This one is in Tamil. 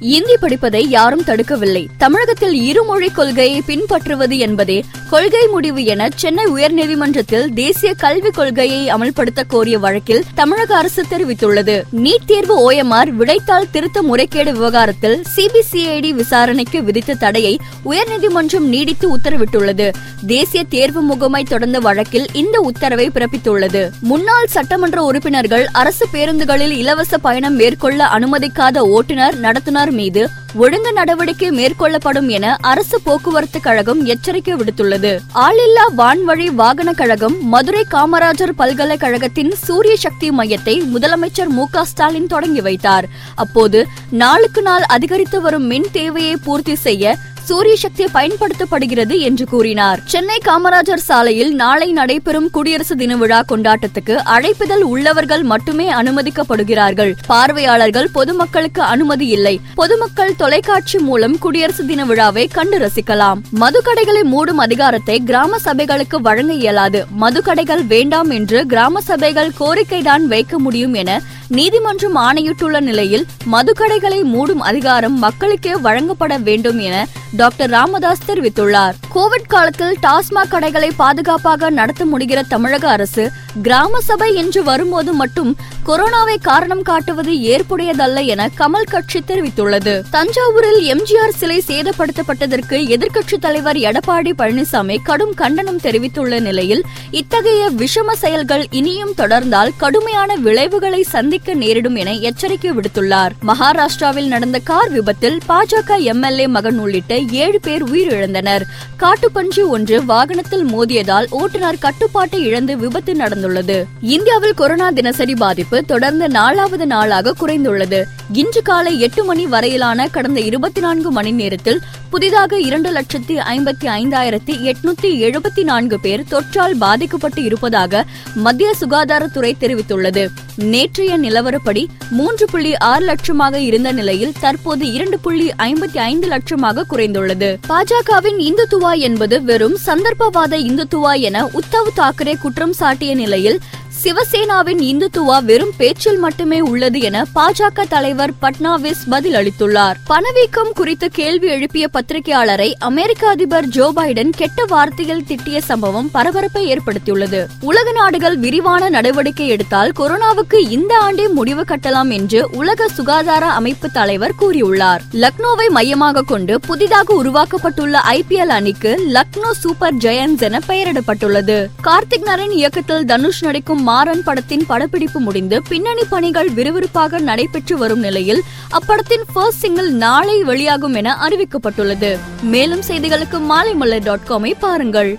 இந்தி படிப்பதை யாரும் தடுக்கவில்லை. தமிழகத்தில் இருமொழி கொள்கையை பின்பற்றுவது என்பதே கொள்கை முடிவு என சென்னை உயர்நீதிமன்றத்தில் தேசிய கல்விக் கொள்கையை அமல்படுத்த கோரிய வழக்கில் தமிழக அரசு தெரிவித்துள்ளது. நீட் தேர்வு ஓஎம்ஆர் விடைத்தாள் திருத்த முறைகேடு விவகாரத்தில் சிபிசிஐடி விசாரணைக்கு விதித்த தடையை உயர்நீதிமன்றம் நீடித்து உத்தரவிட்டுள்ளது. தேசிய தேர்வு முகமை தொடர்ந்த வழக்கில் இந்த உத்தரவை பிறப்பித்துள்ளது. முன்னாள் சட்டமன்ற உறுப்பினர்கள் அரசு பேருந்துகளில் இலவச பயணம் மேற்கொள்ள அனுமதிக்காத ஓட்டுநர் நடத்துனர் மீது ஒழுங்கு நடவடிக்கை மேற்கொள்ளப்படும் என அரசு போக்குவரத்து கழகம் எச்சரிக்கை விடுத்துள்ளது. ஆளில்லா வான்வழி வாகன கழகம் மதுரை காமராஜர் பல்கலைக்கழகத்தின் சூரிய சக்தி மையத்தை முதலமைச்சர் மு ஸ்டாலின் தொடங்கி வைத்தார். அப்போது நாளுக்கு நாள் அதிகரித்து வரும் மின் தேவையை பூர்த்தி செய்ய சூரிய சக்தி பயன்படுத்தப்படுகிறது என்று கூறினார். சென்னை காமராஜர் சாலையில் நாளை நடைபெறும் குடியரசு தின விழா கொண்டாட்டத்துக்கு அழைப்புதல் உள்ளவர்கள் மட்டுமே அனுமதிக்கப்படுகிறார்கள். பார்வையாளர்கள் பொதுமக்களுக்கு அனுமதி இல்லை. பொதுமக்கள் தொலைக்காட்சி மூலம் குடியரசு தின விழாவை கண்டு ரசிக்கலாம். மதுக்கடைகளை மூடும் அதிகாரத்தை கிராம சபைகளுக்கு வழங்க இயலாது. மதுக்கடைகள் வேண்டாம் என்று கிராம சபைகள் கோரிக்கைதான் வைக்க முடியும் என நீதிமன்றம் ஆணையிட்டுள்ள நிலையில் மதுக்கடைகளை மூடும் அதிகாரம் மக்களுக்கே வழங்கப்பட வேண்டும் என டாக்டர் ராமதாஸ் தெரிவித்துள்ளார். கோவிட் காலத்தில் டாஸ்மாக் கடைகளை பாதுகாப்பாக நடத்த முடிகிற தமிழக அரசு கிராம சபை என்று வரும்போது மட்டும் கொரோனாவை காரணம் காட்டுவது ஏற்புடையதல்ல என கமல் கட்சி தெரிவித்துள்ளது. தஞ்சாவூரில் எம்ஜிஆர் சிலை சேதப்படுத்தப்பட்டதற்கு எதிர்க்கட்சித் தலைவர் எடப்பாடி பழனிசாமி கடும் கண்டனம் தெரிவித்துள்ள நிலையில் இத்தகைய விஷம செயல்கள் இனியும் தொடர்ந்தால் கடுமையான விளைவுகளை சந்திக்க நேரிடும் என எச்சரிக்கை விடுத்துள்ளார். மகாராஷ்டிராவில் நடந்த கார் விபத்தில் பாஜக எம்எல்ஏ மகன் உள்ளிட்ட ஏழு பேர் உயிரிழந்தனர். காட்டுப்பன்றி ஒன்று வாகனத்தில் மோதியதால் ஓட்டுநர் கட்டுப்பாட்டை இழந்து விபத்து நடந்துள்ளது. இந்தியாவில் கொரோனா தினசரி பாதிப்பு பாதிப்பு தொடர்ந்து நாலாவது நாளாக குறைந்துள்ளது. இன்று காலை எட்டு மணி வரையிலான கடந்த இருபத்தி நான்கு மணி நேரத்தில் புதிதாக இரண்டு லட்சத்தி ஐம்பத்தி ஐந்தாயிரத்தி எட்நூத்தி எழுபத்தி நான்கு பேர் தொற்றால் பாதிக்கப்பட்டு இருப்பதாக மத்திய சுகாதாரத்துறை தெரிவித்துள்ளது. நேற்றைய நிலவரப்படி மூன்று புள்ளி ஆறு லட்சமாக இருந்த நிலையில் தற்போது இரண்டு புள்ளி ஐம்பத்தி ஐந்து லட்சமாக குறைந்துள்ளது. பாஜகவின் இந்துத்துவா என்பது வெறும் சந்தர்ப்பவாத இந்துத்துவா என உத்தவ் தாக்கரே குற்றம் சாட்டிய நிலையில் சிவசேனாவின் இந்துத்துவா வெறும் பேச்சில் மட்டுமே உள்ளது என பாஜக தலைவர் பட்னாவிஸ் பதில் அளித்துள்ளார் பணவீக்கம் குறித்து கேள்வி எழுப்பிய பத்திரிகையாளரை அமெரிக்க அதிபர் ஜோ பைடன் கெட்ட வார்த்தையில் திட்டிய சம்பவம் பரபரப்பை ஏற்படுத்தியுள்ளது. உலக நாடுகள் விரிவான நடவடிக்கை எடுத்தால் கொரோனாவுக்கு இந்த ஆண்டே முடிவு கட்டலாம் என்று உலக சுகாதார அமைப்பு தலைவர் கூறியுள்ளார். லக்னோவை மையமாக கொண்டு புதிதாக உருவாக்கப்பட்டுள்ள ஐபிஎல் அணிக்கு லக்னோ சூப்பர் ஜெயன்ஸ் என பெயரிடப்பட்டுள்ளது. கார்த்திக் நரன் இயக்கத்தில் தனுஷ் நடிக்கும் மாறன் படத்தின் படப்பிடிப்பு முடிந்து பின்னணி பணிகள் விறுவிறுப்பாக நடைபெற்று வரும் நிலையில் அப்படத்தின் ஃபர்ஸ்ட் சிங்கிள் நாளை வெளியாகும் என அறிவிக்கப்பட்டுள்ளது. மேலும் செய்திகளுக்கு மாலைமலர் டாட் காமை பாருங்கள்.